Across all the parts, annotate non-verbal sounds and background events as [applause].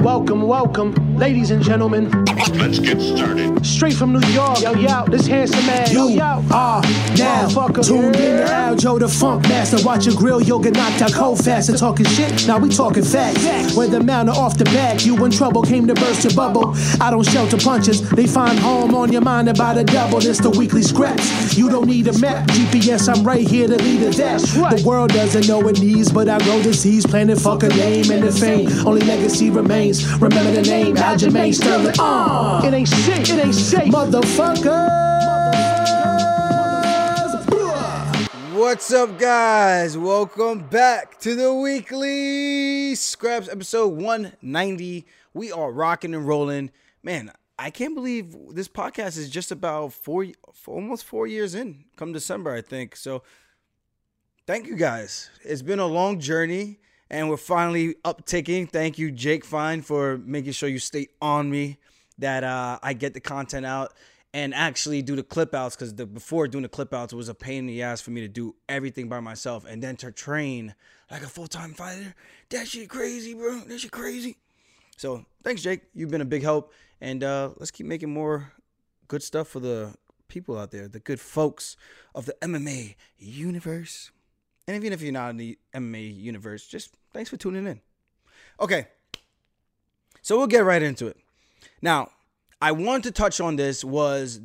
Welcome, welcome, ladies and gentlemen. Let's get started. Straight from New York, yo, yo, this handsome man, yo, You yo. are now Motherfucker. tuned in to Yeah. Aljo the Funk Master. Watch your grill, you'll get knocked out cold fast. And talking shit, now we talking facts. Facts. When the mountain off the back, you in trouble, came to burst your bubble. I don't shelter punches, they find home on your mind about a double. It's the weekly scraps. You don't need a map, GPS, I'm right here to lead it that. right. The world doesn't know it needs, but I grow disease, planet fuck a name and the fame. Only legacy remains. Remember the name, Aljamain Sterling. Uh, It ain't shit, it ain't safe. motherfuckers. What's up, guys? Welcome back to the weekly scraps episode 190. We are rocking and rolling. Man, I can't believe this podcast is just about four, for almost four years in. Come December, I think. So, thank you guys. It's been a long journey, and we're finally upticking. Thank you, Jake Fine, for making sure you stay on me. That uh, I get the content out and actually do the clip outs because before doing the clip outs it was a pain in the ass for me to do everything by myself and then to train like a full time fighter. That shit crazy, bro. That shit crazy. So thanks, Jake. You've been a big help, and uh, let's keep making more good stuff for the people out there, the good folks of the MMA universe. And even if you're not in the MMA universe, just thanks for tuning in. Okay, so we'll get right into it. Now, I want to touch on this was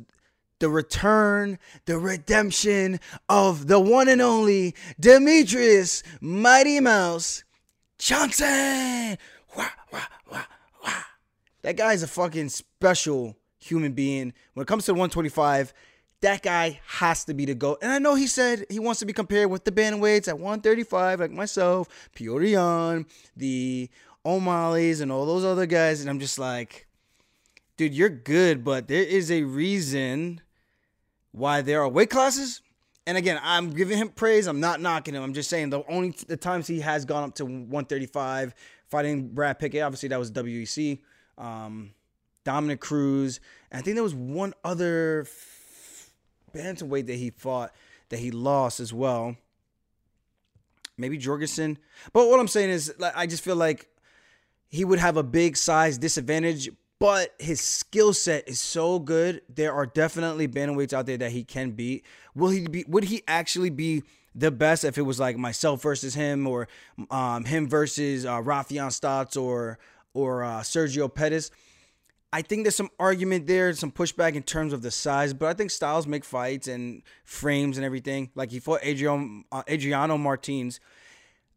the return, the redemption of the one and only Demetrious Mighty Mouse Johnson. Wah, wah, wah, wah. That guy is a fucking special human being. When it comes to 125, that guy has to be the GOAT. And I know he said he wants to be compared with the bantamweights at 135, like myself, Petr Yan, the O'Malley's, and all those other guys. And I'm just like, dude, you're good, but there is a reason why there are weight classes. And again, I'm giving him praise. I'm not knocking him. I'm just saying the only the times he has gone up to 135, fighting Brad Pickett, obviously that was WEC. Um, Dominick Cruz, and I think there was one other bantamweight that he fought that he lost as well. Maybe Jorgensen. But what I'm saying is, I just feel like he would have a big size disadvantage, but his skill set is so good. There are definitely bantamweights out there that he can beat. Will he be? Would he actually be the best if it was like myself versus him, or um, him versus uh, Rafian Stotts, or or uh, Sergio Pettis? I think there's some argument there, some pushback in terms of the size, but I think styles make fights and frames and everything. Like he fought Adriano, uh, Adriano Martins,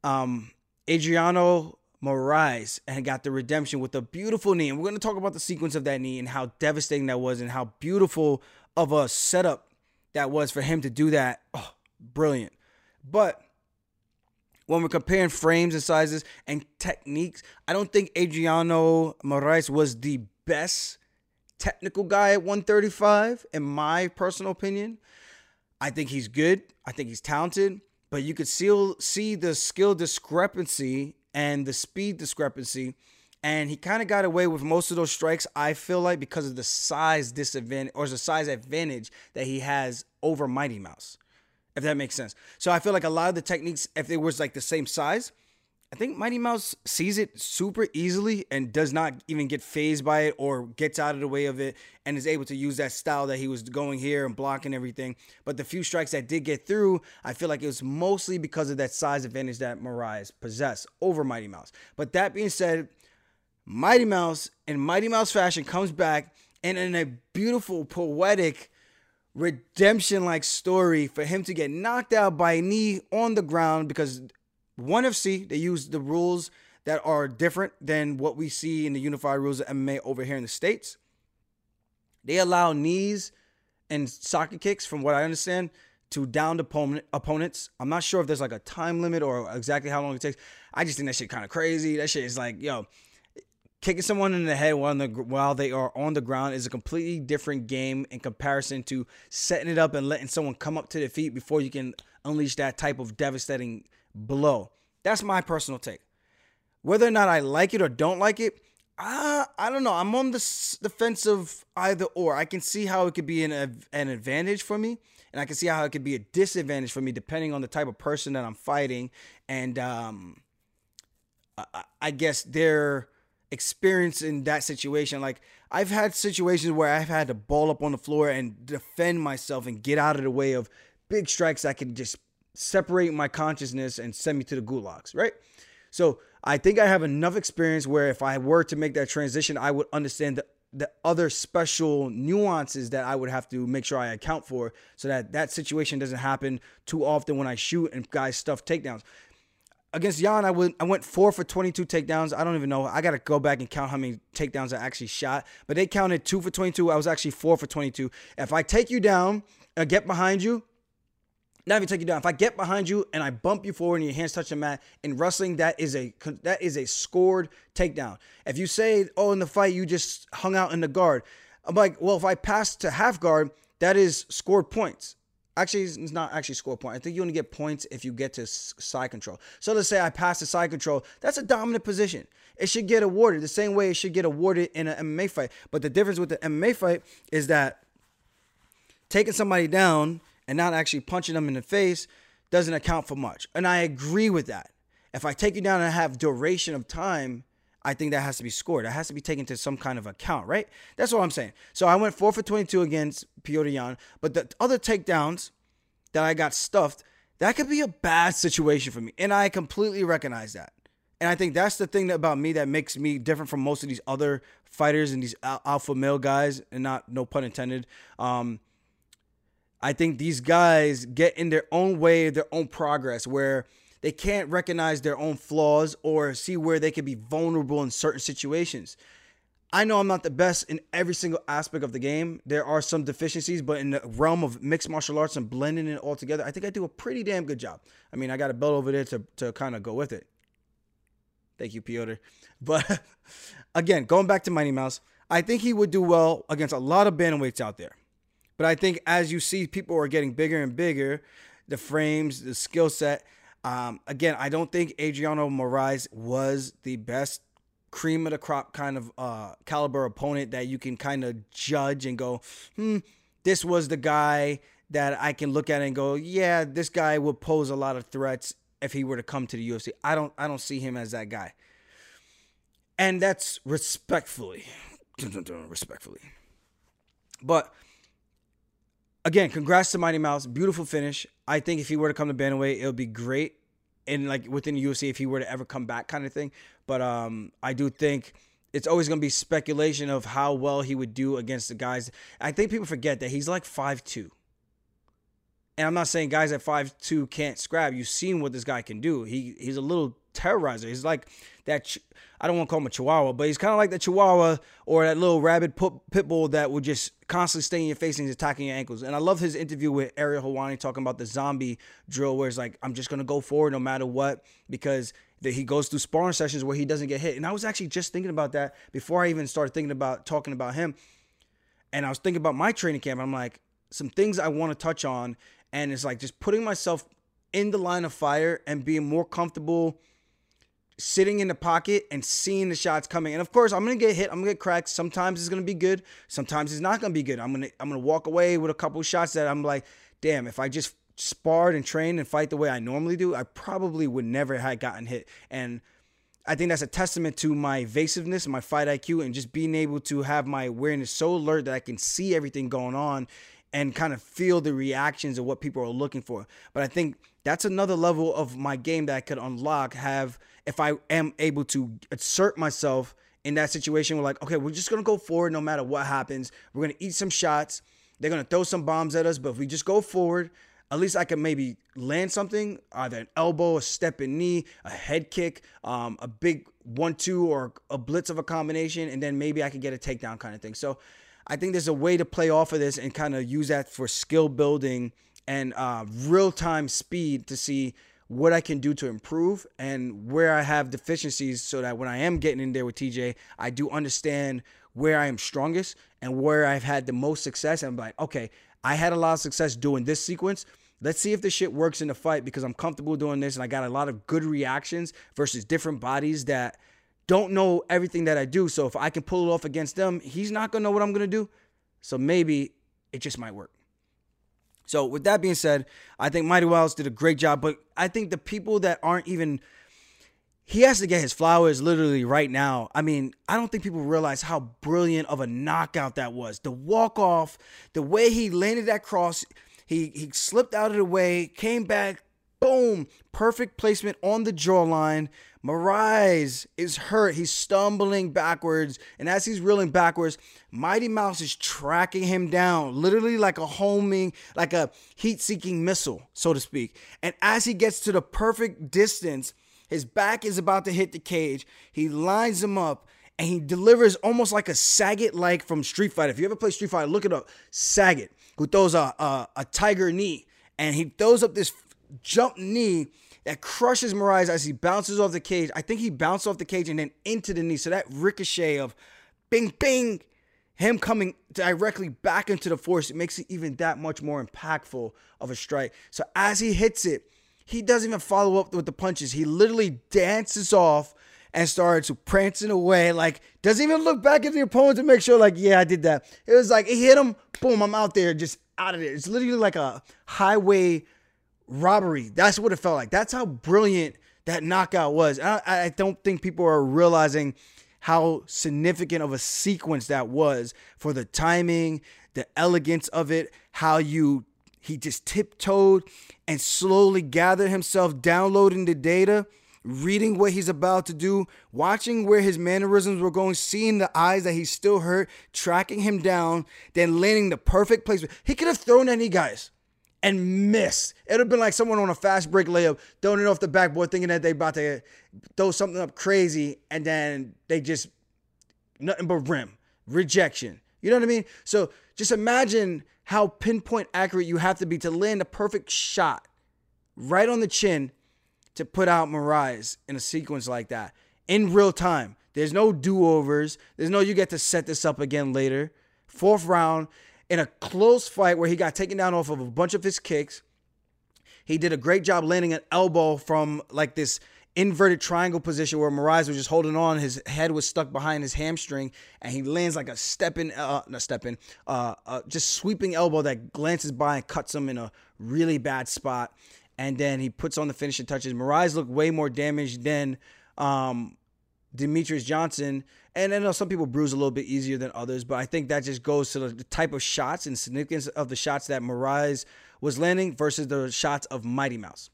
um, Adriano Moraes, and got the redemption with a beautiful knee. And we're going to talk about the sequence of that knee and how devastating that was and how beautiful of a setup that was for him to do that. Oh, brilliant. But when we're comparing frames and sizes and techniques, I don't think Adriano Moraes was the best technical guy at 135, in my personal opinion. I think he's good. I think he's talented, but you could still see the skill discrepancy and the speed discrepancy. And he kind of got away with most of those strikes, I feel like, because of the size disadvantage or the size advantage that he has over Mighty Mouse, if that makes sense. So I feel like a lot of the techniques, if it was like the same size, I think Mighty Mouse sees it super easily and does not even get phased by it or gets out of the way of it and is able to use that style that he was going here and blocking everything. But the few strikes that did get through, I feel like it was mostly because of that size advantage that Moraes possessed over Mighty Mouse. But that being said, Mighty Mouse in Mighty Mouse fashion comes back and in a beautiful, poetic, redemption like story for him to get knocked out by a knee on the ground because one FC they use the rules that are different than what we see in the unified rules of MMA over here in the states. They allow knees and soccer kicks, from what I understand, to downed opponent opponents. I'm not sure if there's like a time limit or exactly how long it takes. I just think that shit kind of crazy. That shit is like, yo, kicking someone in the head while, the, while they are on the ground is a completely different game in comparison to setting it up and letting someone come up to their feet before you can unleash that type of devastating blow. That's my personal take. Whether or not I like it or don't like it, I, I don't know. I'm on the, the fence of either or. I can see how it could be an, an advantage for me, and I can see how it could be a disadvantage for me depending on the type of person that I'm fighting. And um, I, I- I guess their experience in that situation. Like I've had situations where I've had to ball up on the floor and defend myself and get out of the way of big strikes that can just separate my consciousness and send me to the gulags, right? So I think I have enough experience where if I were to make that transition, I would understand the the other special nuances that I would have to make sure I account for so that that situation doesn't happen too often when I shoot and guys stuff takedowns. Against Yan, I went I went four for 22 takedowns. I don't even know. I got to go back and count how many takedowns I actually shot. But they counted two for 22. I was actually four for 22. If I take you down and get behind you, not even take you down. If I get behind you and I bump you forward and your hands touch the mat in wrestling, that is a that is a scored takedown. If you say, "Oh, in the fight you just hung out in the guard," I'm like, "Well, if I pass to half guard, that is scored points." Actually, it's not actually score point. I think you only get points if you get to side control. So let's say I pass the side control. That's a dominant position. It should get awarded the same way it should get awarded in an MMA fight. But the difference with the MMA fight is that taking somebody down and not actually punching them in the face doesn't account for much. And I agree with that. If I take you down and have duration of time, I think that has to be scored. That has to be taken to some kind of account, right? That's what I'm saying. So I went four for 22 against Petr Yan, but the other takedowns that I got stuffed, that could be a bad situation for me. And I completely recognize that. And I think that's the thing about me that makes me different from most of these other fighters and these alpha male guys, and not no pun intended. Um, I think these guys get in their own way, their own progress, where they can't recognize their own flaws or see where they can be vulnerable in certain situations. I know I'm not the best in every single aspect of the game. There are some deficiencies, but in the realm of mixed martial arts and blending it all together, I think I do a pretty damn good job. I mean, I got a belt over there to, to kind of go with it. Thank you, Piotr. [laughs] But again, going back to Mighty Mouse, I think he would do well against a lot of bantamweights out there. But I think as you see people are getting bigger and bigger, the frames, the skill set. Um, again, I don't think Adriano Moraes was the best cream of the crop kind of uh, caliber opponent that you can kind of judge and go, hmm, this was the guy that I can look at and go, yeah, this guy would pose a lot of threats if he were to come to the UFC. I don't I don't see him as that guy. And that's respectfully. [laughs] respectfully. But again, congrats to Mighty Mouse. Beautiful finish. I think if he were to come to Bantamweight, it would be great. And like within UFC, if he were to ever come back, kind of thing. But um, I do think it's always going to be speculation of how well he would do against the guys. I think people forget that he's like five two. And I'm not saying guys at five two can't scrap. You've seen what this guy can do. He he's a little terrorizer. He's like that. I don't want to call him a chihuahua, but he's kind of like the chihuahua or that little rabid pit bull that would just constantly stay in your face and he's attacking your ankles. And I love his interview with Ariel Helwani talking about the zombie drill, where it's like, I'm just to go forward no matter what because that he goes through sparring sessions where he doesn't get hit. And I was actually just thinking about that before I even started thinking about talking about him. And I was thinking about my training camp. I'm like, some things I want to touch on. And it's like just putting myself in the line of fire and being more comfortable sitting in the pocket and seeing the shots coming. And of course, I'm gonna get hit. I'm gonna get cracked. Sometimes it's gonna be good. Sometimes it's not gonna be good. I'm gonna I'm gonna walk away with a couple shots that I'm like, damn, if I just sparred and trained and fight the way I normally do, I probably would never have gotten hit. And I think that's a testament to my evasiveness, my fight IQ, and just being able to have my awareness so alert that I can see everything going on and kind of feel the reactions of what people are looking for. But I think that's another level of my game that I could unlock, have if I am able to assert myself in that situation. We're like, okay, we're just gonna go forward no matter what happens. We're gonna eat some shots. They're gonna throw some bombs at us, but if we just go forward, at least I can maybe land something, either an elbow, a step in knee, a head kick, um, a big one-two, or a blitz of a combination, and then maybe I could get a takedown kind of thing. So I think there's a way to play off of this and kind of use that for skill building and uh, real time speed to see what I can do to improve and where I have deficiencies so that when I am getting in there with TJ, I do understand where I am strongest and where I've had the most success. And I'm like, okay, I had a lot of success doing this sequence. Let's see if this shit works in the fight because I'm comfortable doing this and I got a lot of good reactions versus different bodies that don't know everything that I do. So if I can pull it off against them, he's not gonna know what I'm gonna do. So maybe it just might work. So with that being said, I think Mighty Wells did a great job, but I think the people that aren't even he has to get his flowers literally right now. I mean, I don't think people realize how brilliant of a knockout that was. The walk off, the way he landed that cross, he he slipped out of the way, came back, boom, perfect placement on the jawline. Moraes is hurt. He's stumbling backwards. And as he's reeling backwards, Mighty Mouse is tracking him down, literally like a homing, like a heat seeking missile, so to speak. And as he gets to the perfect distance, his back is about to hit the cage. He lines him up and he delivers almost like a Sagat like from Street Fighter. If you ever play Street Fighter, look it up. Sagat, who throws a, a, a tiger knee and he throws up this jump knee that crushes Moraes as he bounces off the cage. I think he bounced off the cage and then into the knee. So that ricochet of bing, bing, him coming directly back into the force, it makes it even that much more impactful of a strike. So as he hits it, he doesn't even follow up with the punches. He literally dances off and starts prancing away. Like, doesn't even look back at the opponent to make sure, like, yeah, I did that. It was like, it hit him, boom, I'm out there, just out of there. It's literally like a highway robbery. That's what it felt like. That's how brilliant that knockout was. I, I don't think people are realizing how significant of a sequence that was for the timing, the elegance of it, how you he just tiptoed and slowly gathered himself, downloading the data, reading what he's about to do, watching where his mannerisms were going, seeing the eyes that he still hurt, tracking him down, then landing the perfect placement. He could have thrown any guys and missed. It would have been like someone on a fast break layup throwing it off the backboard, thinking that they about to throw something up crazy, and then they just nothing but rim rejection. You know what I mean? So just imagine how pinpoint accurate you have to be to land a perfect shot right on the chin to put out Moraes in a sequence like that in real time. There's no do overs. There's no you get to set this up again later. Fourth round, in a close fight where he got taken down off of a bunch of his kicks. He did a great job landing an elbow from like this inverted triangle position where Moraes was just holding on. His head was stuck behind his hamstring, and he lands like a stepping, uh, not stepping, uh, uh, just sweeping elbow that glances by and cuts him in a really bad spot. And then he puts on the finishing touches. Moraes looked way more damaged than um, Demetrious Johnson. And I know some people bruise a little bit easier than others, but I think that just goes to the type of shots and significance of the shots that Moraes was landing versus the shots of Mighty Mouse.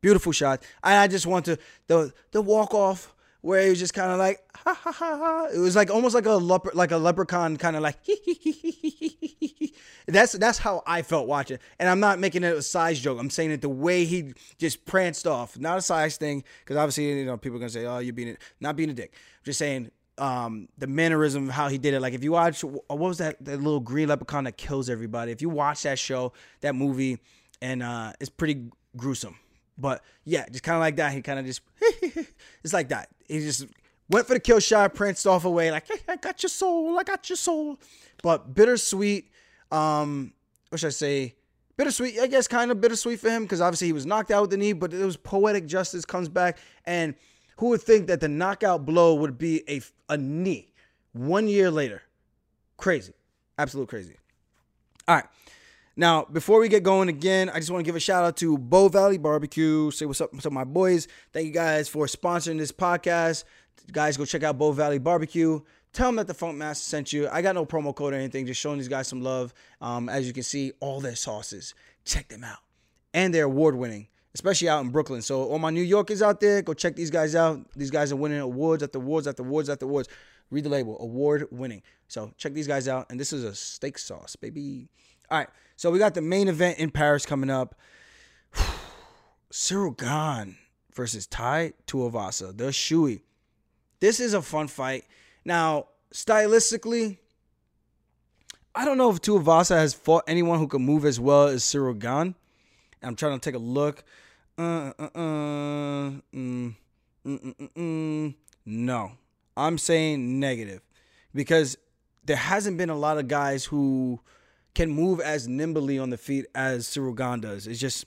Beautiful shot. I, I just want to the the walk off where he was just kind of like ha ha ha ha. It was like almost like a leper, like a leprechaun kind of like that's that's how I felt watching. And I'm not making it a size joke. I'm saying it the way he just pranced off, not a size thing, because obviously you know people are gonna say, oh, you're being not being a dick. I'm just saying um, the mannerism of how he did it. Like if you watch, what was that that little green leprechaun that kills everybody? If you watch that show, that movie, and uh, it's pretty gruesome. But yeah, just kind of like that. He kind of just, [laughs] it's like that. He just went for the kill shot, pranced off away, like, hey, I got your soul, I got your soul. But bittersweet, um, what should I say? Bittersweet, I guess, kind of bittersweet for him because obviously he was knocked out with the knee, but it was poetic justice comes back. And who would think that the knockout blow would be a, a knee one year later? Crazy. Absolute crazy. All right. Now, before we get going again, I just want to give a shout out to Bow Valley Barbecue. Say what's up to my boys. Thank you guys for sponsoring this podcast. Guys, go check out Bow Valley Barbecue. Tell them that the Funk Master sent you. I got no promo code or anything, just showing these guys some love. Um, as you can see, all their sauces. Check them out. And they're award winning, especially out in Brooklyn. So, all my New Yorkers out there, go check these guys out. These guys are winning awards after awards after awards after awards. Read the label, award winning. So, check these guys out. And this is a steak sauce, baby. All right. So we got the main event in Paris coming up. [sighs] Gane versus Tai Tuivasa, the Shui. This is a fun fight. Now, stylistically, I don't know if Tuivasa has fought anyone who can move as well as Ciryl Gane. I'm trying to take a look. Uh, uh, uh, mm, mm, mm, mm, no, I'm saying negative because there hasn't been a lot of guys who can move as nimbly on the feet as Ciryl Gane does. It's just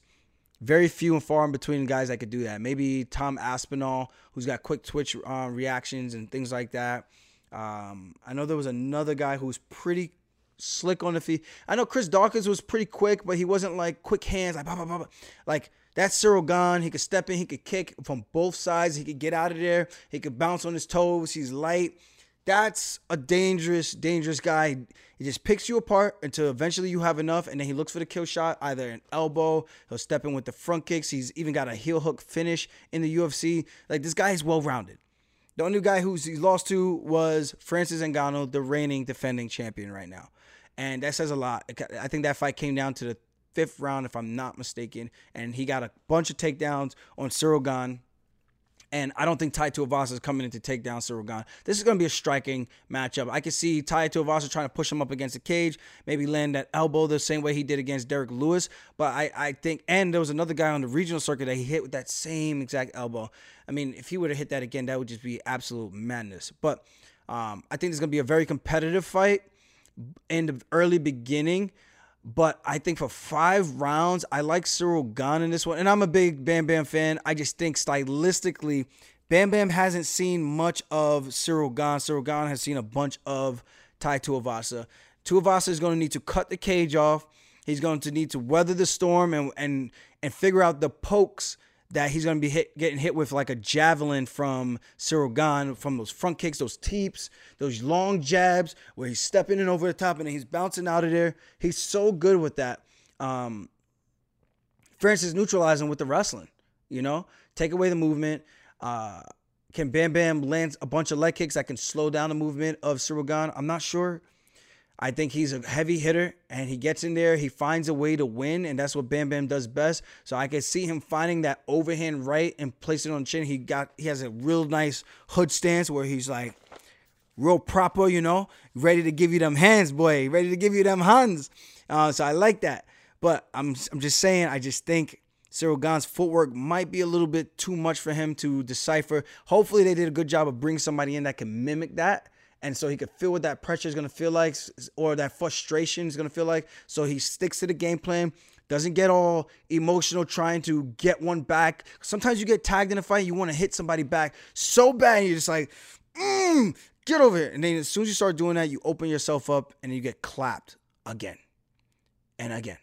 very few and far in between guys that could do that. Maybe Tom Aspinall, who's got quick twitch uh, reactions and things like that. Um, I know there was another guy who was pretty slick on the feet. I know Chris Daukaus was pretty quick, but he wasn't like quick hands, like like That's Ciryl Gane. He could step in, he could kick from both sides, he could get out of there, he could bounce on his toes, he's light. That's a dangerous, dangerous guy. He just picks you apart until eventually you have enough, and then he looks for the kill shot, either an elbow, he'll step in with the front kicks. He's even got a heel hook finish in the UFC. Like this guy is well rounded. The only guy who's he lost to was Francis Ngannou, the reigning defending champion right now. And that says a lot. I think that fight came down to the fifth round, if I'm not mistaken. And he got a bunch of takedowns on Gane. And I don't think Tai Tuivasa is coming in to take down Gane. This is going to be a striking matchup. I can see Tai Tuivasa trying to push him up against the cage, maybe land that elbow the same way he did against Derrick Lewis. But I, I think, and there was another guy on the regional circuit that he hit with that same exact elbow. I mean, if he would have hit that again, that would just be absolute madness. But um, I think it's going to be a very competitive fight in the early beginning. But I think for five rounds, I like Ciryl Gane in this one. And I'm a big Bam Bam fan. I just think stylistically, Bam Bam hasn't seen much of Ciryl Gane. Ciryl Gane has seen a bunch of Tai Tuivasa. Tuivasa is going to need to cut the cage off. He's going to need to weather the storm and and and figure out the pokes that he's going to be hit, getting hit with like a javelin from Ciryl Gane from those front kicks, those teeps, those long jabs where he's stepping in over the top and he's bouncing out of there. He's so good with that. Um, Francis neutralizing with the wrestling, you know, take away the movement. Uh, can Bam Bam land a bunch of leg kicks that can slow down the movement of Ciryl Gane? I'm not sure. I think he's a heavy hitter and he gets in there. He finds a way to win, and that's what Bam Bam does best. So I can see him finding that overhand right and placing it on chin. He got he has a real nice hood stance where he's like real proper, you know, ready to give you them hands, boy, ready to give you them hands. Uh, so I like that. But I'm I'm just saying, I just think Ciryl Gane's footwork might be a little bit too much for him to decipher. Hopefully, they did a good job of bringing somebody in that can mimic that and so he could feel what that pressure is going to feel like or that frustration is going to feel like. So he sticks to the game plan doesn't get all emotional trying to get one back. Sometimes you get tagged in a fight you want to hit somebody back so bad you're just like mm, get over here. And then as soon as you start doing that you open yourself up and you get clapped again and again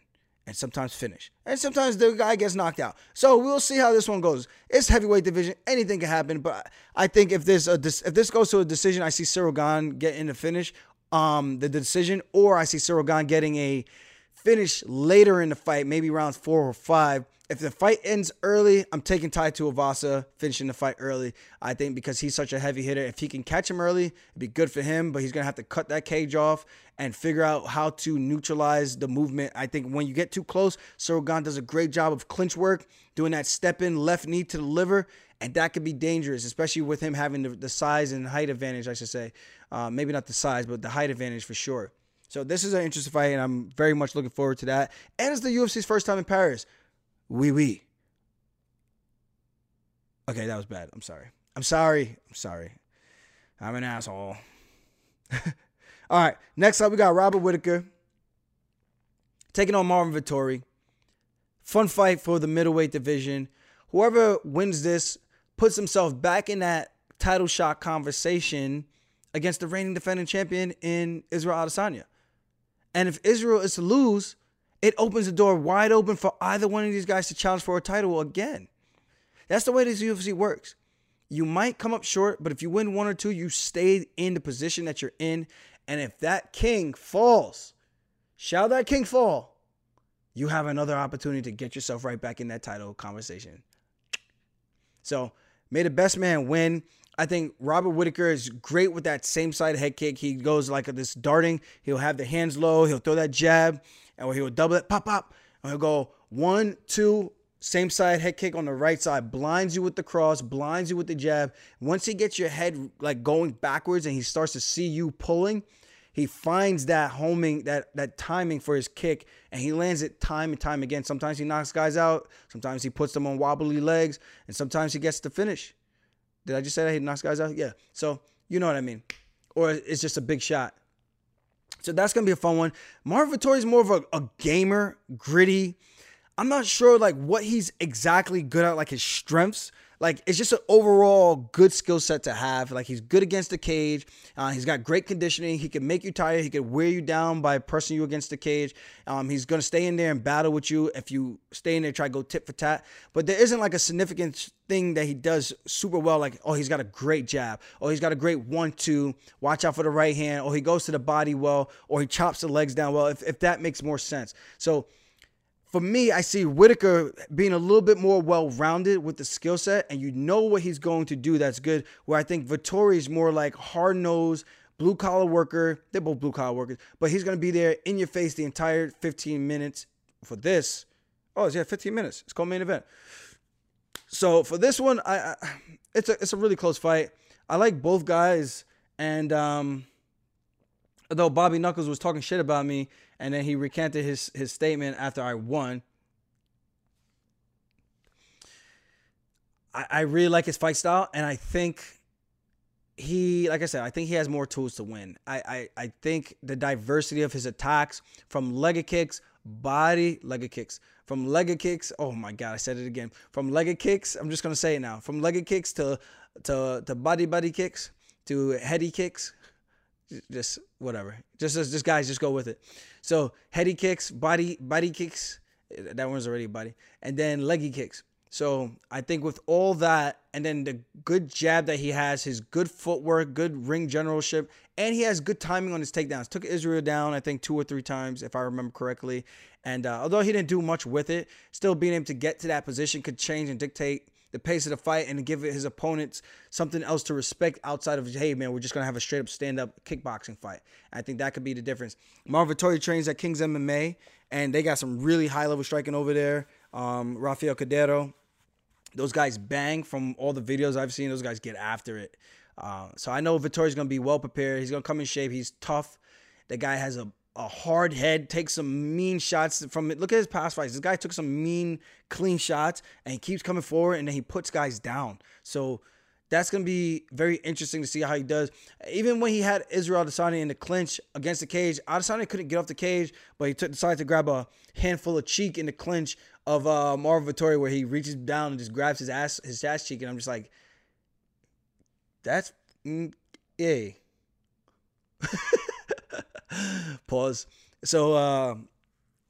and sometimes finish. And sometimes the guy gets knocked out. So we'll see how this one goes. It's heavyweight division. Anything can happen. But I think if this if this goes to a decision, I see Ciryl Gane getting the finish, um, the decision, or I see Ciryl Gane getting a finish later in the fight, maybe rounds four or five. If the fight ends early, I'm taking Tai Tuivasa finishing the fight early. I think because he's such a heavy hitter, if he can catch him early, it'd be good for him. But he's gonna have to cut that cage off and figure out how to neutralize the movement. I think when you get too close, Gane does a great job of clinch work, doing that step in left knee to the liver, and that could be dangerous, especially with him having the, the size and height advantage. I should say, uh, maybe not the size, but the height advantage for sure. So this is an interesting fight, and I'm very much looking forward to that. And it's the UFC's first time in Paris. Oui, oui. Okay, that was bad. I'm sorry. I'm sorry. I'm sorry. I'm an asshole. [laughs] All right, next up we got Robert Whitaker taking on Marvin Vettori. Fun fight for the middleweight division. Whoever wins this puts himself back in that title shot conversation against the reigning defending champion in Israel Adesanya. And if Israel is to lose, it opens the door wide open for either one of these guys to challenge for a title again. That's the way this UFC works. You might come up short, but if you win one or two, you stay in the position that you're in. And if that king falls, shall that king fall, you have another opportunity to get yourself right back in that title conversation. So, may the best man win. I think Robert Whitaker is great with that same side head kick. He goes like this darting. He'll have the hands low. He'll throw that jab and he'll double it, pop, pop, and he'll go one, two, same side head kick on the right side, blinds you with the cross, blinds you with the jab. Once he gets your head like going backwards and he starts to see you pulling, he finds that homing, that that timing for his kick, and he lands it time and time again. Sometimes he knocks guys out, sometimes he puts them on wobbly legs, and sometimes he gets the finish. Did I just say that he knocks guys out? Yeah. So you know what I mean. Or it's just a big shot. So that's gonna be a fun one. Marvin Vettori is more of a, a gamer, gritty. I'm not sure like what he's exactly good at, like his strengths. Like it's just an overall good skill set to have. Like he's good against the cage. Uh, he's got great conditioning. He can make you tired. He can wear you down by pressing you against the cage. Um, he's gonna stay in there and battle with you if you stay in there try to go tit for tat. But there isn't like a significant thing that he does super well. Like oh he's got a great jab. Oh he's got a great one two. Watch out for the right hand. Or he goes to the body well. Or he chops the legs down well. If if that makes more sense. So for me, I see Whitaker being a little bit more well rounded with the skill set, and you know what he's going to do that's good. Where I think Vettori is more like hard nosed, blue collar worker. They're both blue collar workers, but he's going to be there in your face the entire 15 minutes for this. Oh, yeah, 15 minutes. It's called main event. So for this one, I, I it's a it's a really close fight. I like both guys, and um, although Bobby Knuckles was talking shit about me, and then he recanted his his statement after I won. I, I really like his fight style, and I think he, like I said, I think he has more tools to win. I, I, I think the diversity of his attacks from leg kicks, body leg kicks, from leg kicks. Oh my god, I said it again. From leg kicks, I'm just gonna say it now. From leg kicks to to to body body kicks to heady kicks just whatever. Just just guys, just go with it. So heady kicks, body body kicks. That one's already body, and then leggy kicks. So I think with all that, and then the good jab that he has, his good footwork, good ring generalship, and he has good timing on his takedowns. Took Israel down, I think, two or three times, if I remember correctly. And uh, although he didn't do much with it, still being able to get to that position could change and dictate the pace of the fight and give his opponents something else to respect outside of hey man we're just gonna have a straight up stand up kickboxing fight. I think that could be the difference. Marvin Vettori trains at Kings MMA and they got some really high level striking over there. Um, Rafael Cordeiro, those guys bang from all the videos I've seen. Those guys get after it. Uh, so I know Vettori's gonna be well prepared. He's gonna come in shape. He's tough. The guy has a a hard head, takes some mean shots from it. Look at his past fights. This guy took some mean, clean shots, and he keeps coming forward, and then he puts guys down. So that's going to be very interesting to see how he does. Even when he had Israel Adesanya in the clinch against the cage, Adesanya couldn't get off the cage, but he took, decided to grab a handful of cheek in the clinch of uh, Marvin Vettori, where he reaches down and just grabs his ass, his ass cheek, and I'm just like, that's mm, yay. [laughs] [laughs] Pause. So uh,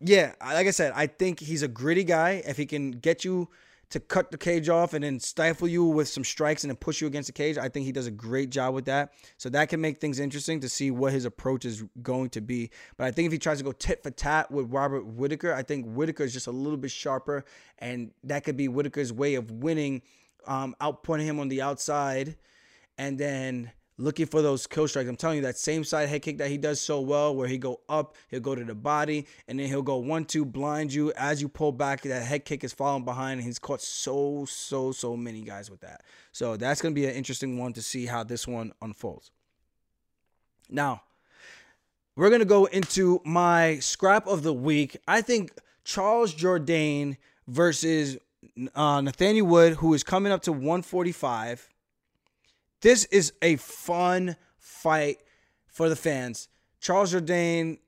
yeah, like I said, I think he's a gritty guy. If he can get you to cut the cage off and then stifle you with some strikes and then push you against the cage, I think he does a great job with that. So that can make things interesting to see what his approach is going to be. But I think if he tries to go tit for tat with Robert Whitaker, I think Whitaker is just a little bit sharper, and that could be Whitaker's way of winning, um, outpointing him on the outside, and then looking for those kill strikes. I'm telling you, that same side head kick that he does so well, where he go up, he'll go to the body, and then he'll go one, two, blind you. As you pull back, that head kick is falling behind, and he's caught so, so, so many guys with that. So that's going to be an interesting one to see how this one unfolds. Now, we're going to go into my scrap of the week. I think Charles Jourdain versus uh, Nathaniel Wood, who is coming up to 145 this is a fun fight for the fans. Charles Jourdain,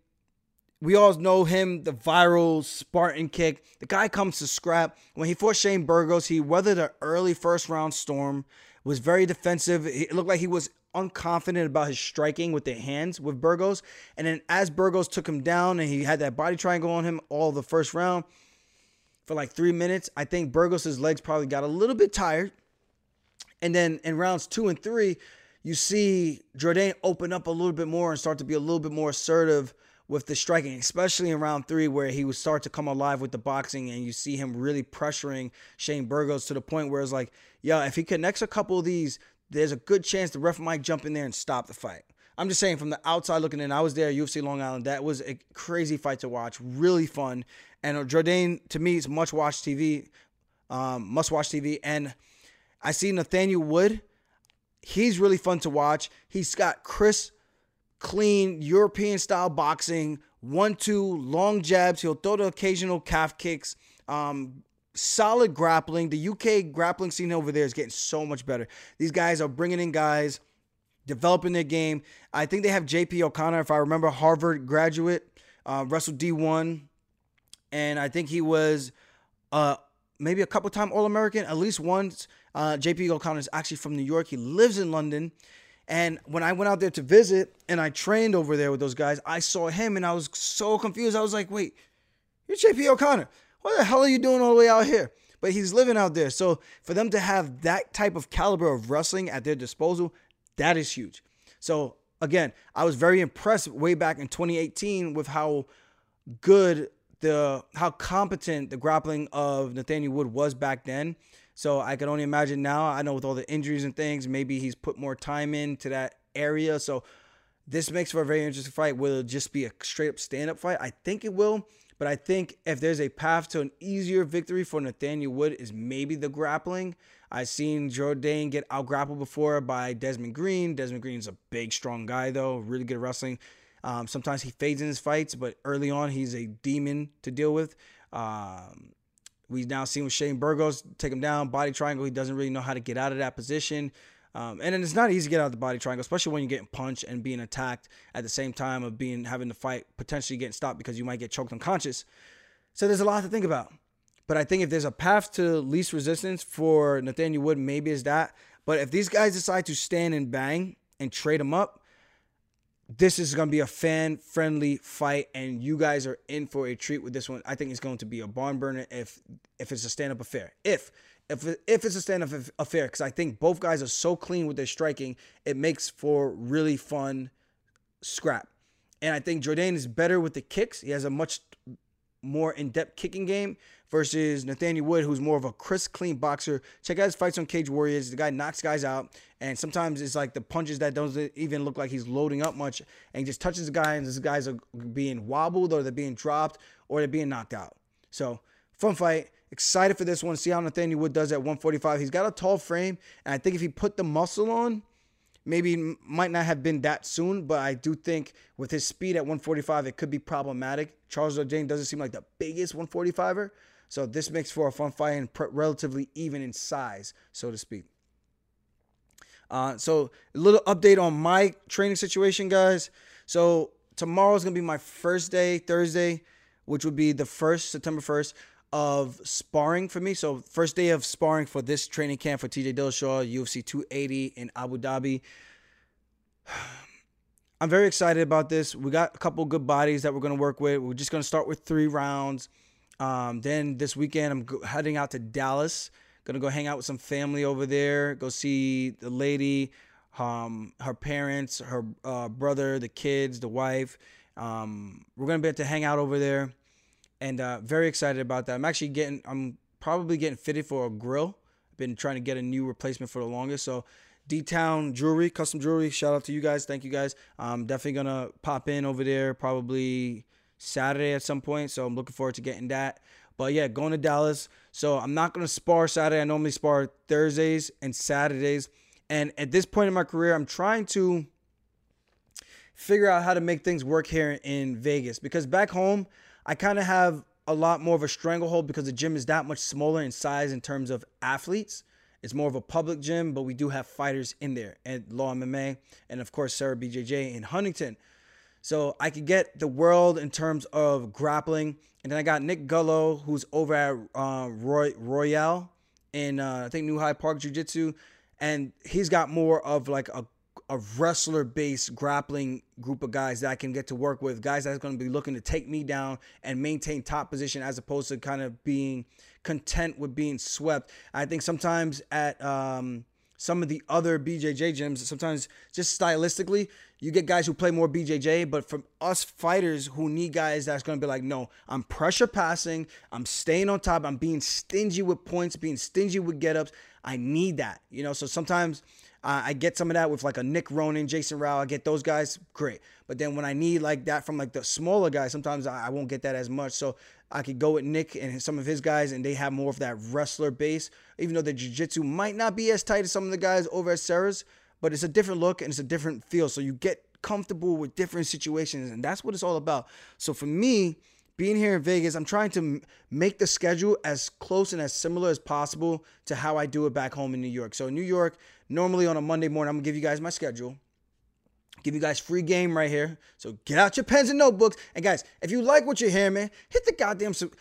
we all know him, the viral Spartan kick. The guy comes to scrap. When he fought Shane Burgos, he weathered an early first round storm, was very defensive. It looked like he was unconfident about his striking with the hands with Burgos. And then as Burgos took him down and he had that body triangle on him all the first round for like three minutes, I think Burgos' legs probably got a little bit tired. And then in rounds two and three, you see Jourdain open up a little bit more and start to be a little bit more assertive with the striking, especially in round three, where he would start to come alive with the boxing, and you see him really pressuring Shane Burgos to the point where it's like, yeah, if he connects a couple of these, there's a good chance the ref might jump in there and stop the fight. I'm just saying from the outside looking in, I was there at UFC Long Island. That was a crazy fight to watch, really fun. And Jourdain, to me, is much watch TV, um, must watch TV. And I see Nathaniel Wood. He's really fun to watch. He's got crisp, clean European style boxing, one two long jabs. He'll throw the occasional calf kicks. Um, solid grappling. The UK grappling scene over there is getting so much better. These guys are bringing in guys, developing their game. I think they have JP O'Connor, if I remember, Harvard graduate, uh, wrestled D1, and I think he was uh, maybe a couple time All American, at least once Uh, JP O'Connor is actually from New York. He lives in London. And when I went out there to visit and I trained over there with those guys, I saw him and I was so confused. I was like, wait, you're JP O'Connor. What the hell are you doing all the way out here? But he's living out there. So for them to have that type of caliber of wrestling at their disposal, that is huge. So again, I was very impressed way back in 2018 with how good the how competent the grappling of Nathaniel Wood was back then. So I can only imagine now. I know with all the injuries and things, maybe he's put more time into that area. So this makes for a very interesting fight. Will it just be a straight up stand up fight? I think it will. But I think if there's a path to an easier victory for Nathaniel Wood is maybe the grappling. I've seen Jourdain get out grappled before by Desmond Green. Desmond Green's a big, strong guy though, really good wrestling. Um, sometimes he fades in his fights, but early on he's a demon to deal with. Um, we've now seen with Shane Burgos take him down, body triangle. He doesn't really know how to get out of that position. Um, and then it's not easy to get out of the body triangle, especially when you're getting punched and being attacked at the same time of being having to fight, potentially getting stopped because you might get choked unconscious. So there's a lot to think about. But I think if there's a path to least resistance for Nathaniel Wood, maybe is that. But if these guys decide to stand and bang and trade him up, this is going to be a fan friendly fight and you guys are in for a treat with this one. I think it's going to be a barn burner if if it's a stand-up affair. If if if it's a stand-up affair because i think both guys are so clean with their striking it makes for really fun scrap. And i think jourdain is better with the kicks. He has a much more in-depth kicking game versus Nathaniel Wood, who's more of a crisp, clean boxer. Check out his fights on Cage Warriors. The guy knocks guys out, and sometimes it's like the punches that don't even look like he's loading up much, and he just touches the guy, and this guys are being wobbled, or they're being dropped, or they're being knocked out. So, fun fight. Excited for this one. See how Nathaniel Wood does at 145. He's got a tall frame, and I think if he put the muscle on, maybe might not have been that soon, but I do think with his speed at 145, it could be problematic. Charles Jourdain doesn't seem like the biggest 145er, so this makes for a fun fight and relatively even in size, so to speak. Uh, so a little update on my training situation, guys. So tomorrow is gonna be my first day, Thursday, which would be the first September first of sparring for me. So first day of sparring for this training camp for TJ Dillashaw, UFC 280 in Abu Dhabi. [sighs] I'm very excited about this. We got a couple good bodies that we're gonna work with. We're just gonna start with three rounds. Um, then this weekend, I'm heading out to Dallas. Gonna go hang out with some family over there. Go see the lady, um, her parents, her uh, brother, the kids, the wife. Um, we're gonna be able to hang out over there, and uh, very excited about that. I'm actually getting, I'm probably getting fitted for a grill. I've been trying to get a new replacement for the longest, so. D Town Jewelry, custom jewelry. Shout out to you guys. Thank you guys. I'm definitely gonna pop in over there probably Saturday at some point. So I'm looking forward to getting that. But yeah, going to Dallas. So I'm not to spar Saturday. I normally spar Thursdays and Saturdays. And at this point in my career, I'm trying to figure out how to make things work here in Vegas because back home, I kind of have a lot more of a stranglehold because the gym is that much smaller in size in terms of athletes. It's more of a public gym, but we do have fighters in there at Law MMA and of course Serra BJJ in Huntington. So I could get the world in terms of grappling. And then I got Nick Gullo, who's over at uh, Roy, Royale in, uh, I think, New Hyde Park Jiu Jitsu. And he's got more of like a, a wrestler based grappling group of guys that I can get to work with. Guys that's going to be looking to take me down and maintain top position as opposed to kind of being content with being swept. I think sometimes at, um, some of the other BJJ gyms, sometimes just stylistically, you get guys who play more BJJ, but from us fighters who need guys that's going to be like, no, I'm pressure passing, I'm staying on top, I'm being stingy with points, being stingy with get ups. I need that, you know. So sometimes I get some of that with like a Nick Ronan, Jason Rao. I get those guys, great. But then when I need like that from like the smaller guys, sometimes I, I won't get that as much. So I could go with Nick and some of his guys, and they have more of that wrestler base. Even though the jiu-jitsu might not be as tight as some of the guys over at Serra's, but it's a different look and it's a different feel. So you get comfortable with different situations, and that's what it's all about. So for me, being here in Vegas, I'm trying to make the schedule as close and as similar as possible to how I do it back home in New York. So in New York, normally on a Monday morning, I'm gonna give you guys my schedule give you guys free game right here. So get out your pens and notebooks. And guys, if you like what you hear, man, hit the goddamn. Su-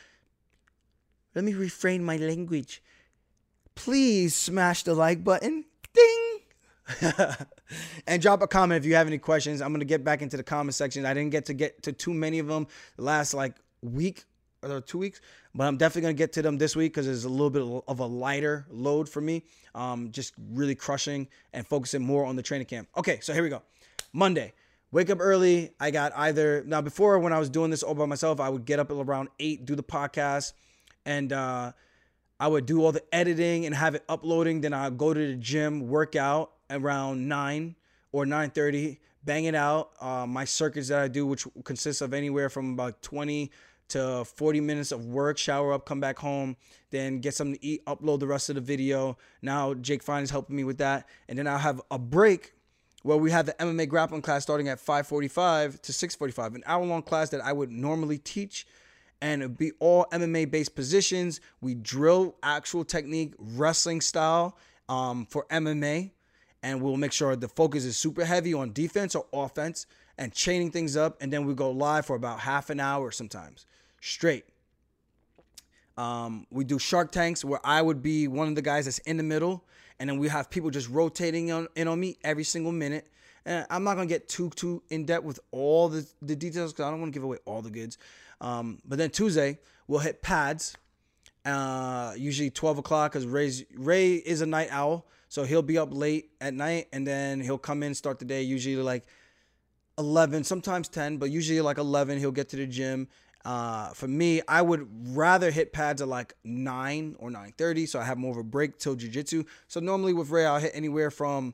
Let me refrain my language. please smash the like button. Ding. [laughs] and drop a comment if you have any questions. I'm gonna get back into the comment section. I didn't get to get to too many of them last like week or two weeks, but I'm definitely gonna get to them this week because it's a little bit of a lighter load for me. Um, just really crushing and focusing more on the training camp. Okay, so here we go. Monday. Wake up early. I got either now before when I was doing this all by myself, I would get up at around eight, do the podcast, and uh, I would do all the editing and have it uploading. Then I'd go to the gym, work out around nine or nine thirty, bang it out. Uh, my circuits that I do, which consists of anywhere from about twenty to 40 minutes of work, shower up, come back home, then get something to eat, upload the rest of the video. Now Jake Fine is helping me with that. And then I'll have a break where we have the MMA grappling class starting at 5:45 to 6:45, an hour-long class that I would normally teach and it'd be all MMA based positions. We drill actual technique, wrestling style um, for MMA, and we'll make sure the focus is super heavy on defense or offense and chaining things up. And then we go live for about half an hour sometimes straight. Um, we do Shark Tanks where I would be one of the guys that's in the middle, and then we have people just rotating on, in on me every single minute. And I'm not gonna get too too in depth with all the, the details because I don't want to give away all the goods. Um, but then Tuesday we'll hit pads, uh, usually 12 o'clock because Ray's Ray is a night owl, so he'll be up late at night and then he'll come in start the day usually like 11, sometimes 10, but usually like 11. He'll get to the gym uh, for me, I would rather hit pads at like nine or nine thirty, so I have more of a break till jujitsu. So normally with Ray, I'll hit anywhere from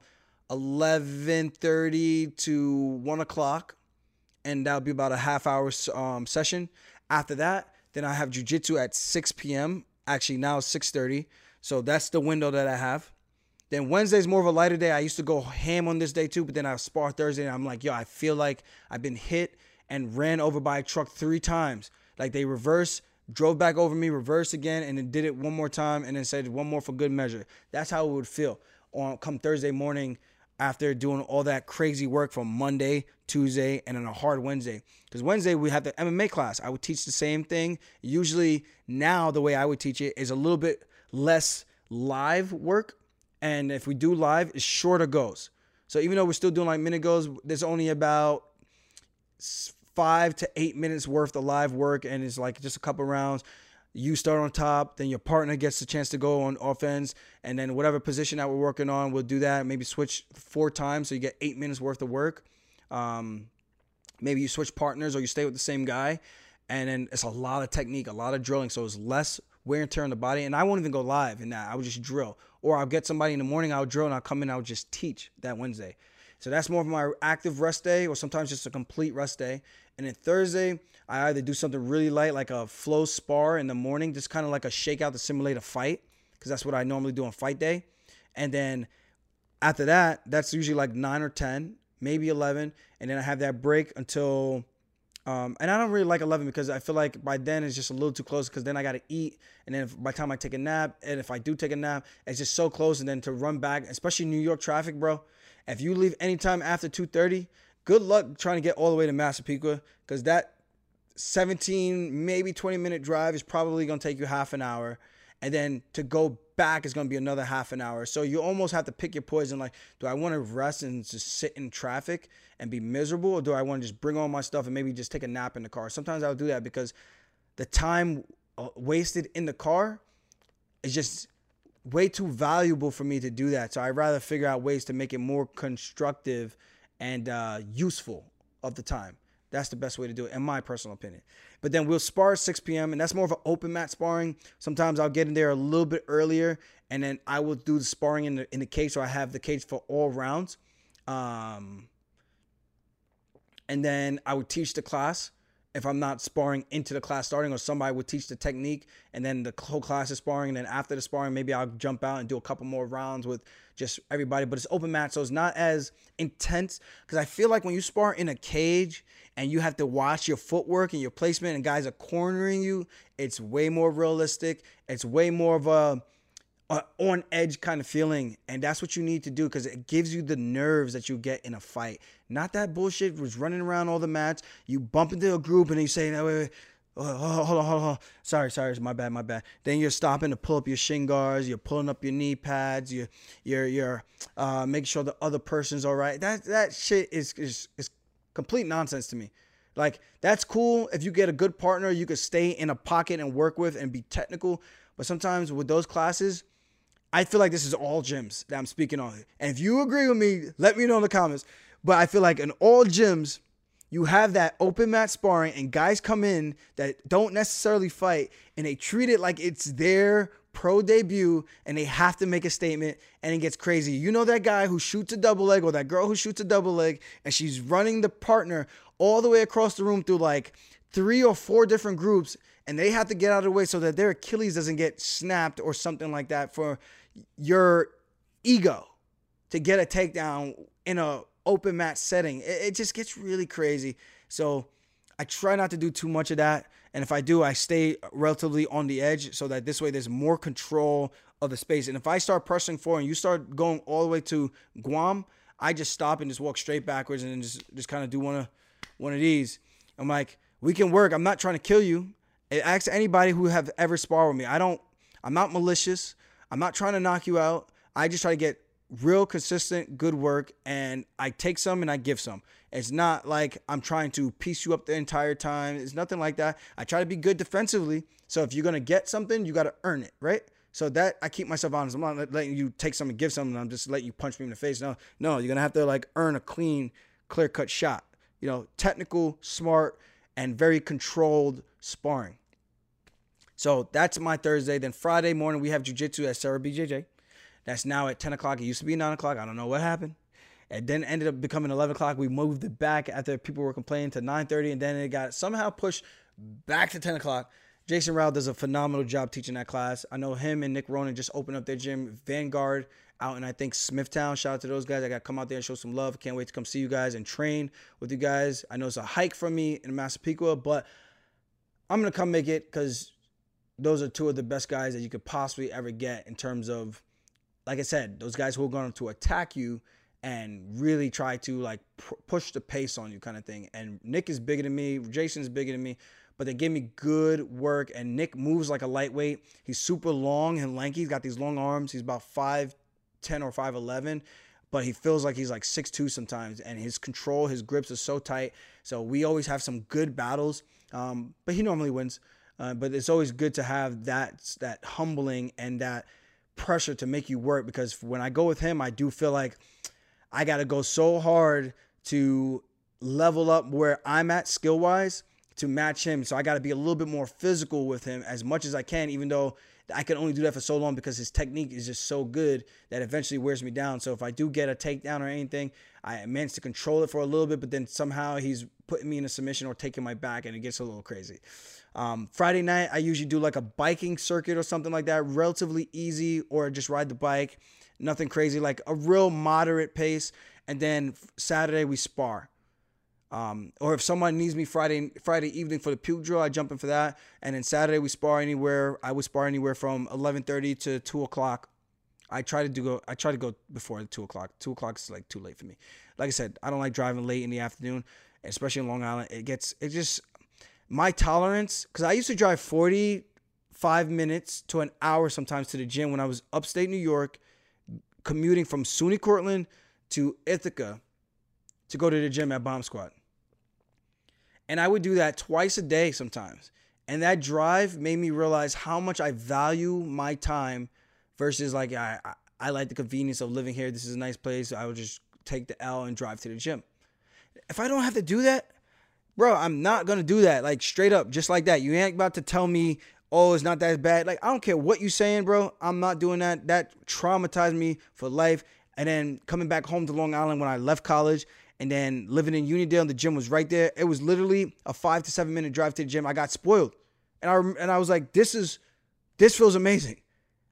eleven thirty to one o'clock, and that'll be about a half hour um, session. After that, then I have jujitsu at six p.m. Actually, now six thirty, so that's the window that I have. Then Wednesday's more of a lighter day. I used to go ham on this day too, but then I spar Thursday, and I'm like, yo, I feel like I've been hit and ran over by a truck three times. Like they reverse, drove back over me, reversed again, and then did it one more time, and then said one more for good measure. That's how it would feel on come Thursday morning after doing all that crazy work from Monday, Tuesday, and then a hard Wednesday. Because Wednesday we have the MMA class. I would teach the same thing. Usually now the way I would teach it is a little bit less live work. And if we do live, it's shorter goes. So even though we're still doing like minute goes, there's only about five to eight minutes worth of live work, and it's like just a couple rounds. You start on top, then your partner gets a chance to go on offense, and then whatever position that we're working on, we'll do that. Maybe switch four times so you get eight minutes worth of work. Um, maybe you switch partners or you stay with the same guy, and then it's a lot of technique, a lot of drilling, so it's less wear and tear on the body. And I won't even go live in that. I would just drill, or I'll get somebody in the morning. I'll drill and I'll come in. I'll just teach that Wednesday. So that's more of my active rest day, or sometimes just a complete rest day. And then Thursday, I either do something really light, like a flow spar in the morning, just kind of like a shakeout to simulate a fight, because that's what I normally do on fight day. And then after that, that's usually like nine or 10, maybe 11. And then I have that break until, um, and I don't really like 11 because I feel like by then it's just a little too close because then I got to eat. And then if, by the time I take a nap, and if I do take a nap, it's just so close. And then to run back, especially New York traffic, bro, if you leave anytime after 2:30, good luck trying to get all the way to Massapequa because that 17 maybe 20 minute drive is probably going to take you half an hour. And then to go back is going to be another half an hour. So you almost have to pick your poison like do i want to rest and just sit in traffic and be miserable or do i want to just bring all my stuff and maybe just take a nap in the car? Sometimes i'll do that because the time uh, wasted in the car is just way too valuable for me to do that. So I'd rather figure out ways to make it more constructive and uh, useful of the time. That's the best way to do it, in my personal opinion. But then we'll spar at 6 p.m., and that's more of an open mat sparring. Sometimes I'll get in there a little bit earlier, and then I will do the sparring in the, in the cage, so I have the cage for all rounds. Um, and then I would teach the class if I'm not sparring into the class starting, or somebody would teach the technique, and then the whole class is sparring, and then after the sparring, maybe I'll jump out and do a couple more rounds with just everybody. But it's open mat, so it's not as intense. Because I feel like when you spar in a cage and you have to watch your footwork and your placement, and guys are cornering you, it's way more realistic. It's way more of a on edge kind of feeling and that's what you need to do because it gives you the nerves that you get in a fight not that bullshit was running around all the mats you bump into a group and you say no wait, wait, oh, hold on, hold on, hold on. Sorry, sorry, my bad, my bad. Then you're stopping to pull up your shin guards. You're pulling up your knee pads. You're you're you're uh, making sure the other person's all right. That that shit is is is complete nonsense to me. Like that's cool if you get a good partner you could stay in a pocket and work with and be technical. But sometimes with those classes, I feel like this is all gyms that I'm speaking on. And if you agree with me, let me know in the comments. But I feel like in all gyms, you have that open mat sparring and guys come in that don't necessarily fight and they treat it like it's their pro debut and they have to make a statement and it gets crazy. You know that guy who shoots a double leg or that girl who shoots a double leg and she's running the partner all the way across the room through like three or four different groups and they have to get out of the way so that their Achilles doesn't get snapped or something like that for your ego to get a takedown in a open mat setting. It, it just gets really crazy. So I try not to do too much of that. And if I do, I stay relatively on the edge so that this way there's more control of the space. And if I start pressing forward and you start going all the way to Guam, I just stop and just walk straight backwards and just just kind of do one of one of these. I'm like, we can work. I'm not trying to kill you. Ask anybody who have ever sparred with me. I don't. I'm not malicious. I'm not trying to knock you out. I just try to get real consistent good work and I take some and I give some. It's not like I'm trying to piece you up the entire time. It's nothing like that. I try to be good defensively. So if you're going to get something, you got to earn it, right? So that I keep myself honest. I'm not letting you take something, give something. I'm just letting you punch me in the face. No, no, you're going to have to like earn a clean, clear cut shot. You know, technical, smart, and very controlled sparring. So that's my Thursday. Then Friday morning, we have jujitsu at Serra BJJ. That's now at 10 o'clock. It used to be 9 o'clock. I don't know what happened. It then ended up becoming 11 o'clock. We moved it back after people were complaining to 9.30, and then it got somehow pushed back to 10 o'clock. Jason Rao does a phenomenal job teaching that class. I know him and Nick Ronan just opened up their gym, Vanguard, out in I think Smithtown. Shout out to those guys. I got to come out there and show some love. Can't wait to come see you guys and train with you guys. I know it's a hike from me in Massapequa, but I'm gonna come make it because those are two of the best guys that you could possibly ever get in terms of like I said, those guys who are going to attack you and really try to like push the pace on you, kind of thing. And Nick is bigger than me. Jason's bigger than me, but they give me good work. And Nick moves like a lightweight. He's super long and lanky. He's got these long arms. He's about five ten or five eleven, but he feels like he's like six two sometimes. And his control, his grips are so tight. So we always have some good battles. Um, but he normally wins. Uh, but it's always good to have that that humbling and that pressure to make you work because when I go with him, I do feel like I got to go so hard to level up where I'm at skill wise to match him. So I got to be a little bit more physical with him as much as I can, even though I can only do that for so long because his technique is just so good that eventually wears me down. So if I do get a takedown or anything, I manage to control it for a little bit, but then somehow he's putting me in a submission or taking my back and it gets a little crazy. Um, Friday night, I usually do like a biking circuit or something like that, relatively easy, or just ride the bike, nothing crazy, like a real moderate pace. And then Saturday we spar. Um, or if someone needs me Friday Friday evening for the puke drill, I jump in for that. And then Saturday we spar anywhere. I would spar anywhere from 11:30 to 2 o'clock. I try to do go. I try to go before two o'clock. Two o'clock is like too late for me. Like I said, I don't like driving late in the afternoon, especially in Long Island. It gets it just my tolerance, because I used to drive 45 minutes to an hour sometimes to the gym when I was upstate New York, commuting from SUNY Cortland to Ithaca to go to the gym at Bomb Squad. And I would do that twice a day sometimes. And that drive made me realize how much I value my time versus like I, I like the convenience of living here. This is a nice place. I would just take the L and drive to the gym. If I don't have to do that, bro, I'm not gonna do that. Like straight up, just like that. You ain't about to tell me, oh, it's not that bad. Like I don't care what you saying, bro. I'm not doing that. That traumatized me for life. And then coming back home to Long Island when I left college, and then living in Uniondale, the gym was right there. It was literally a five to seven minute drive to the gym. I got spoiled, and I and I was like, this is, this feels amazing.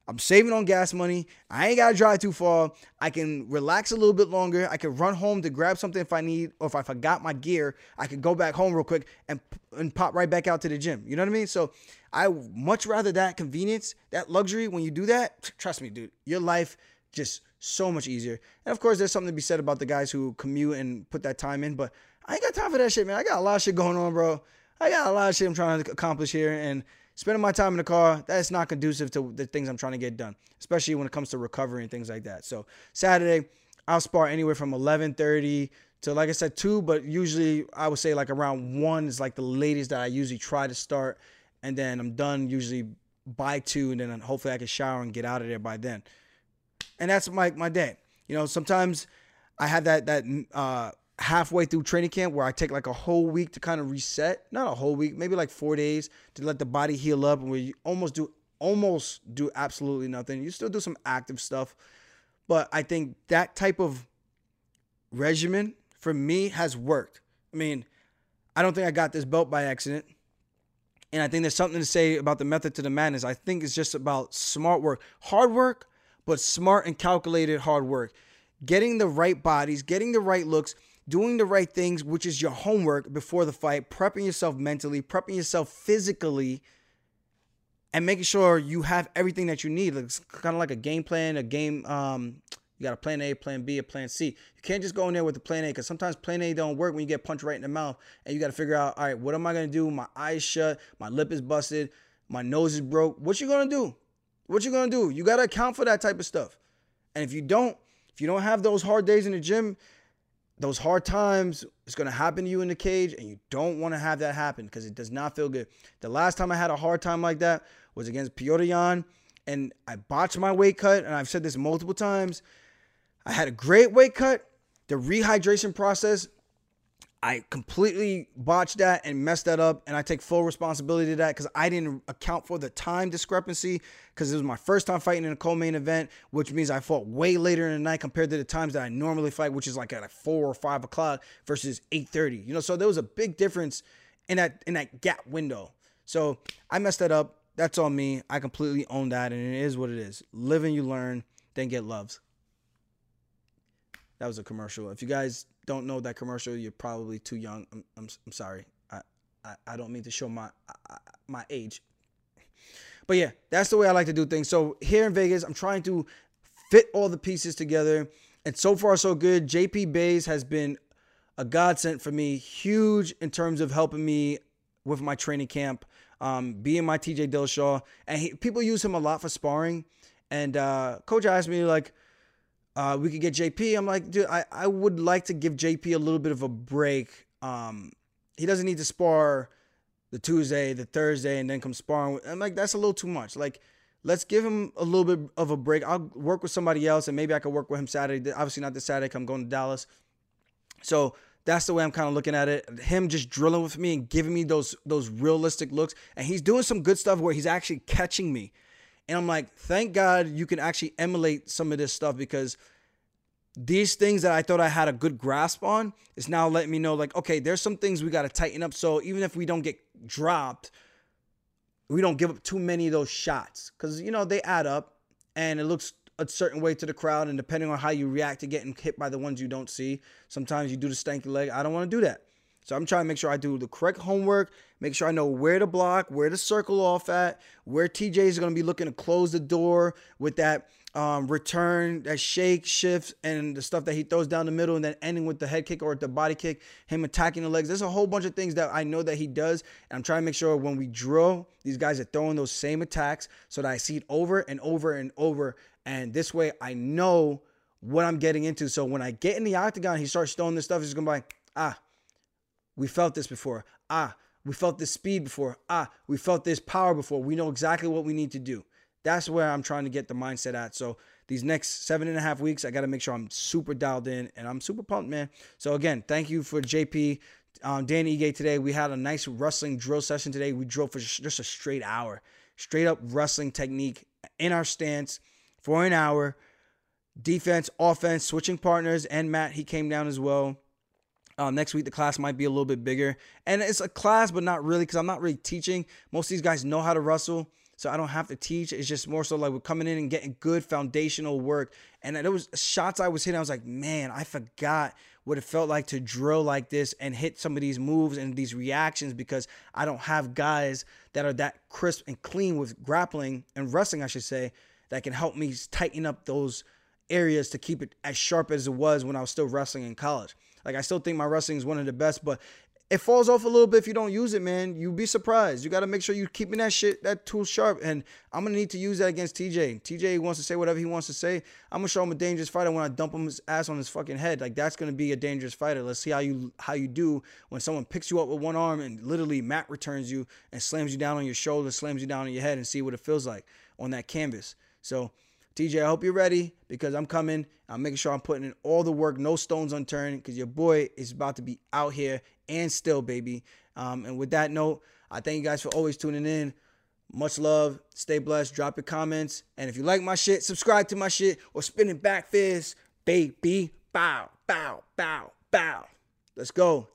I'm saving on gas money. I ain't gotta drive too far. I can relax a little bit longer. I can run home to grab something if I need, or if I forgot my gear, I could go back home real quick and and pop right back out to the gym. You know what I mean? So I much rather that convenience, that luxury. When you do that, trust me, dude, your life just so much easier. And of course, there's something to be said about the guys who commute and put that time in. But I ain't got time for that shit, man. I got a lot of shit going on, bro. I got a lot of shit I'm trying to accomplish here, and spending my time in the car that's not conducive to the things I'm trying to get done, especially when it comes to recovery and things like that. So Saturday, I'll spar anywhere from 11:30 to like I said two, but usually I would say like around one is like the latest that I usually try to start, and then I'm done usually by two, and then hopefully I can shower and get out of there by then. And that's my my day. You know, sometimes I have that that uh, halfway through training camp where I take like a whole week to kind of reset. Not a whole week, maybe like four days to let the body heal up, and you almost do almost do absolutely nothing. You still do some active stuff, but I think that type of regimen for me has worked. I mean, I don't think I got this belt by accident. And I think there's something to say about the method to the madness. I think it's just about smart work, hard work, but smart and calculated hard work. Getting the right bodies, getting the right looks, doing the right things, which is your homework before the fight, prepping yourself mentally, prepping yourself physically, and making sure you have everything that you need. It's kind of like a game plan, a game um, you got a plan A, plan B, a plan C. You can't just go in there with the plan A because sometimes plan A don't work when you get punched right in the mouth and you got to figure out, all right, what am I gonna do? My eyes shut, my lip is busted, my nose is broke. What you gonna do? What you gonna do? You gotta account for that type of stuff. And if you don't, if you don't have those hard days in the gym, those hard times it's to happen to you in the cage and you don't want to have that happen because it does not feel good the last time i had a hard time like that was against Petr Yan and i botched my weight cut and i've said this multiple times I had a great weight cut. The rehydration process, I completely botched that and messed that up. And I take full responsibility to that because I didn't account for the time discrepancy because it was my first time fighting in a co main event, which means I fought way later in the night compared to the times that I normally fight, which is like at like four or five o'clock versus 8:30. You know, so there was a big difference in that in that gap window. So I messed that up. That's on me. I completely own that, and it is what it is. Live and you learn, then get loves. That was a commercial. If you guys don't know that commercial, you're probably too young. I'm, I'm, I'm sorry. I, I, I don't mean to show my my age. But yeah, that's the way I like to do things. So here in Vegas, I'm trying to fit all the pieces together. And so far, so good. JP Buys has been a godsend for me, huge in terms of helping me with my training camp, um, being my TJ Dillashaw. And he, people use him a lot for sparring. And uh, coach asked me, like, uh, we could get JP. I'm like, dude, I, I would like to give JP a little bit of a break. Um, he doesn't need to spar the Tuesday, the Thursday, and then come sparring. I'm like, that's a little too much. Like, let's give him a little bit of a break. I'll work with somebody else, and maybe I could work with him Saturday. Obviously, not this Saturday. I'm going to Dallas. So that's the way I'm kind of looking at it. Him just drilling with me and giving me those those realistic looks, and he's doing some good stuff where he's actually catching me. And I'm like, thank God you can actually emulate some of this stuff because these things that I thought I had a good grasp on is now letting me know, like, okay, there's some things we got to tighten up. So even if we don't get dropped, we don't give up too many of those shots because, you know, they add up and it looks a certain way to the crowd. And depending on how you react to getting hit by the ones you don't see, sometimes you do the stanky leg. I don't want to do that. So I'm trying to make sure I do the correct homework, make sure I know where to block, where to circle off at, where TJ is going to be looking to close the door with that um, return, that shake, shift, and the stuff that he throws down the middle, and then ending with the head kick or the body kick, him attacking the legs. There's a whole bunch of things that I know that he does. And I'm trying to make sure when we drill, these guys are throwing those same attacks so that I see it over and over and over. And this way I know what I'm getting into. So when I get in the octagon, he starts throwing this stuff, he's going to be like, ah, we felt this before. Ah, we felt this speed before. Ah, we felt this power before. We know exactly what we need to do. That's where I'm trying to get the mindset at. So these next seven and a half weeks, I got to make sure I'm super dialed in and I'm super pumped, man. So again, thank you for JP, um, Danny Ige today. We had a nice wrestling drill session today. We drove for just a straight hour, straight up wrestling technique in our stance for an hour. Defense, offense, switching partners, and Matt, he came down as well. Um, next week, the class might be a little bit bigger. And it's a class, but not really because I'm not really teaching. Most of these guys know how to wrestle. So I don't have to teach. It's just more so like we're coming in and getting good foundational work. And there was shots I was hitting. I was like, man, I forgot what it felt like to drill like this and hit some of these moves and these reactions because I don't have guys that are that crisp and clean with grappling and wrestling, I should say, that can help me tighten up those areas to keep it as sharp as it was when I was still wrestling in college. Like I still think my wrestling is one of the best, but it falls off a little bit if you don't use it, man. You'll be surprised. You got to make sure you're keeping that shit, that tool sharp. And I'm gonna need to use that against TJ. TJ wants to say whatever he wants to say. I'm gonna show him a dangerous fighter when I dump him his ass on his fucking head. Like that's gonna be a dangerous fighter. Let's see how you how you do when someone picks you up with one arm and literally mat returns you and slams you down on your shoulder, slams you down on your head, and see what it feels like on that canvas. So. TJ, I hope you're ready because I'm coming. I'm making sure I'm putting in all the work, no stones unturned, because your boy is about to be out here and still, baby. Um, and with that note, I thank you guys for always tuning in. Much love. Stay blessed. Drop your comments. And if you like my shit, subscribe to my shit or spinning back fist, baby. Bow, bow, bow, bow. Let's go.